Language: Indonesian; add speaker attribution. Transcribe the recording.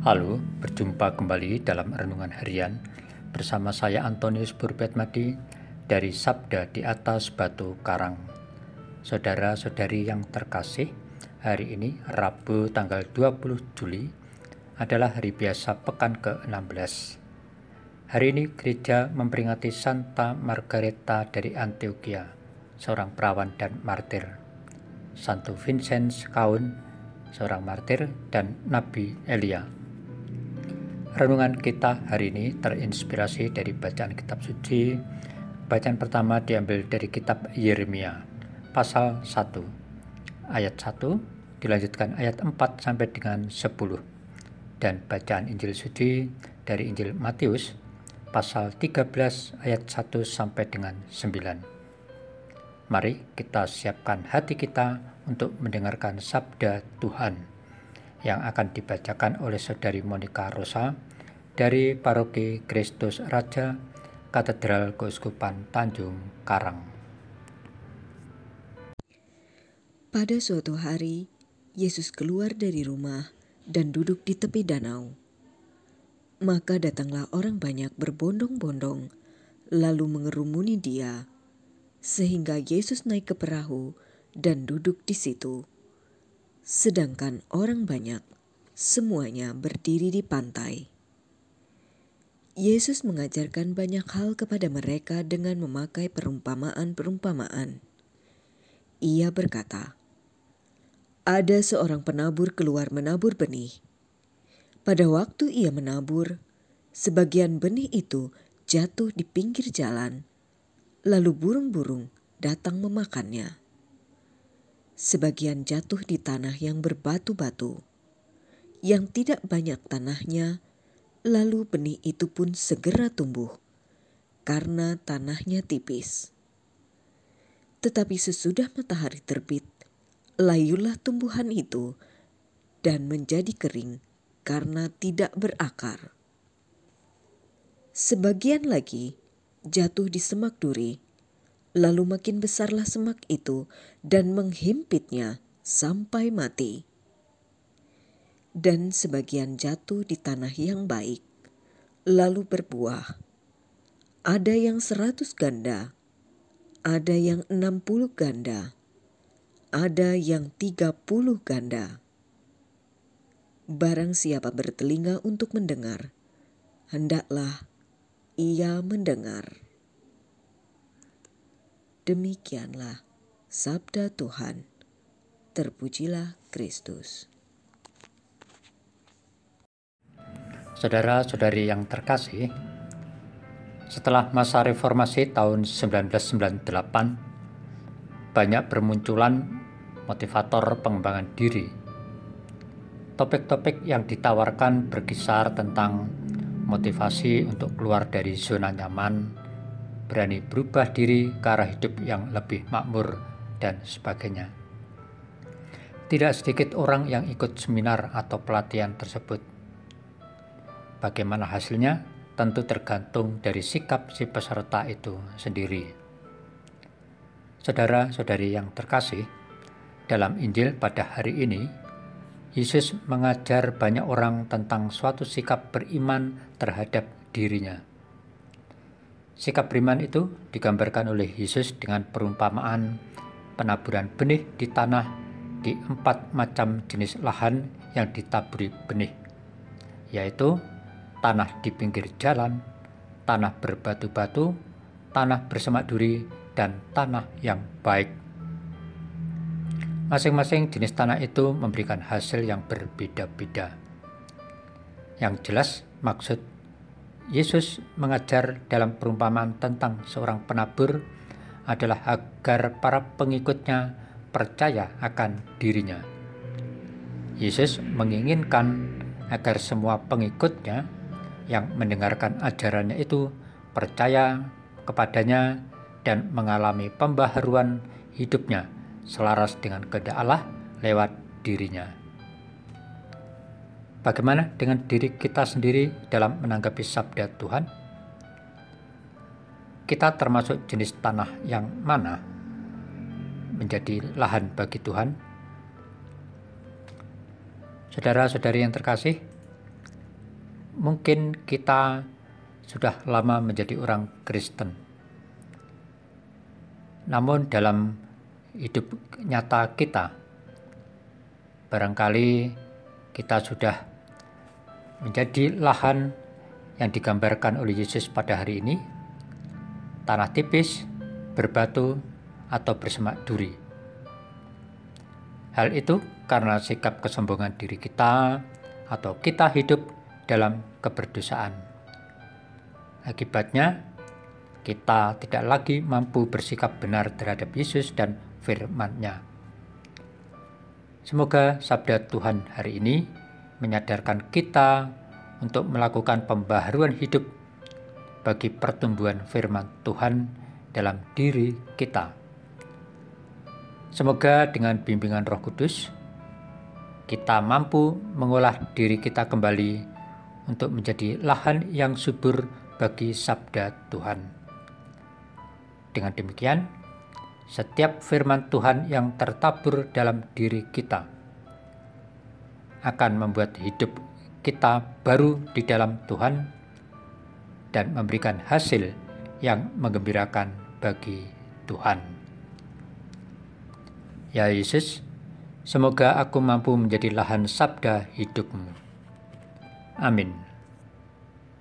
Speaker 1: Halo, berjumpa kembali dalam Renungan Harian bersama saya Antonius Burbetmadi dari Sabda di atas Batu Karang. Saudara-saudari yang terkasih, hari ini Rabu tanggal 20 Juli adalah hari biasa pekan ke-16. Hari ini gereja memperingati Santa Margareta dari Antioquia, seorang perawan dan martir. Santo Vincent Kaun, seorang martir, dan Nabi Elia, Renungan kita hari ini terinspirasi dari bacaan kitab suci. Bacaan pertama diambil dari kitab Yeremia, pasal 1. Ayat 1 dilanjutkan ayat 4 sampai dengan 10. Dan bacaan Injil suci dari Injil Matius, pasal 13 ayat 1 sampai dengan 9. Mari kita siapkan hati kita untuk mendengarkan sabda Tuhan yang akan dibacakan oleh Saudari Monica Rosa dari Paroki Kristus Raja Katedral Keuskupan Tanjung Karang.
Speaker 2: Pada suatu hari, Yesus keluar dari rumah dan duduk di tepi danau. Maka datanglah orang banyak berbondong-bondong, lalu mengerumuni dia, sehingga Yesus naik ke perahu dan duduk di situ sedangkan orang banyak semuanya berdiri di pantai. Yesus mengajarkan banyak hal kepada mereka dengan memakai perumpamaan-perumpamaan. Ia berkata, "Ada seorang penabur keluar menabur benih. Pada waktu ia menabur, sebagian benih itu jatuh di pinggir jalan, lalu burung-burung datang memakannya." Sebagian jatuh di tanah yang berbatu-batu, yang tidak banyak tanahnya, lalu benih itu pun segera tumbuh karena tanahnya tipis. Tetapi sesudah matahari terbit, layulah tumbuhan itu dan menjadi kering karena tidak berakar. Sebagian lagi jatuh di semak duri Lalu makin besarlah semak itu dan menghimpitnya sampai mati. Dan sebagian jatuh di tanah yang baik, lalu berbuah. Ada yang seratus ganda, ada yang enam puluh ganda, ada yang tiga puluh ganda. Barang siapa bertelinga untuk mendengar, hendaklah ia mendengar. Demikianlah sabda Tuhan. Terpujilah Kristus.
Speaker 1: Saudara-saudari yang terkasih, setelah masa reformasi tahun 1998, banyak bermunculan motivator pengembangan diri. Topik-topik yang ditawarkan berkisar tentang motivasi untuk keluar dari zona nyaman, berani berubah diri ke arah hidup yang lebih makmur, dan sebagainya. Tidak sedikit orang yang ikut seminar atau pelatihan tersebut. Bagaimana hasilnya? Tentu tergantung dari sikap si peserta itu sendiri. Saudara-saudari yang terkasih, dalam Injil pada hari ini, Yesus mengajar banyak orang tentang suatu sikap beriman terhadap dirinya. Sikap beriman itu digambarkan oleh Yesus dengan perumpamaan penaburan benih di tanah di empat macam jenis lahan yang ditaburi benih, yaitu tanah di pinggir jalan, tanah berbatu-batu, tanah bersemak duri, dan tanah yang baik. Masing-masing jenis tanah itu memberikan hasil yang berbeda-beda. Yang jelas, maksud Yesus mengajar dalam perumpamaan tentang seorang penabur adalah agar para pengikutnya percaya akan dirinya. Yesus menginginkan agar semua pengikutnya yang mendengarkan ajarannya itu percaya kepadanya dan mengalami pembaharuan hidupnya selaras dengan kehendak Allah lewat dirinya. Bagaimana dengan diri kita sendiri dalam menanggapi sabda Tuhan? Kita termasuk jenis tanah yang mana menjadi lahan bagi Tuhan? Saudara-saudari yang terkasih, mungkin kita sudah lama menjadi orang Kristen. Namun dalam hidup nyata kita, barangkali kita sudah menjadi lahan yang digambarkan oleh Yesus pada hari ini, tanah tipis, berbatu, atau bersemak duri. Hal itu karena sikap kesombongan diri kita atau kita hidup dalam keberdosaan. Akibatnya, kita tidak lagi mampu bersikap benar terhadap Yesus dan firman-Nya. Semoga sabda Tuhan hari ini menyadarkan kita untuk melakukan pembaharuan hidup bagi pertumbuhan firman Tuhan dalam diri kita. Semoga dengan bimbingan Roh Kudus, kita mampu mengolah diri kita kembali untuk menjadi lahan yang subur bagi sabda Tuhan. Dengan demikian, setiap firman Tuhan yang tertabur dalam diri kita akan membuat hidup kita baru di dalam Tuhan dan memberikan hasil yang menggembirakan bagi Tuhan. Ya Yesus, semoga aku mampu menjadi lahan sabda hidupmu. Amin.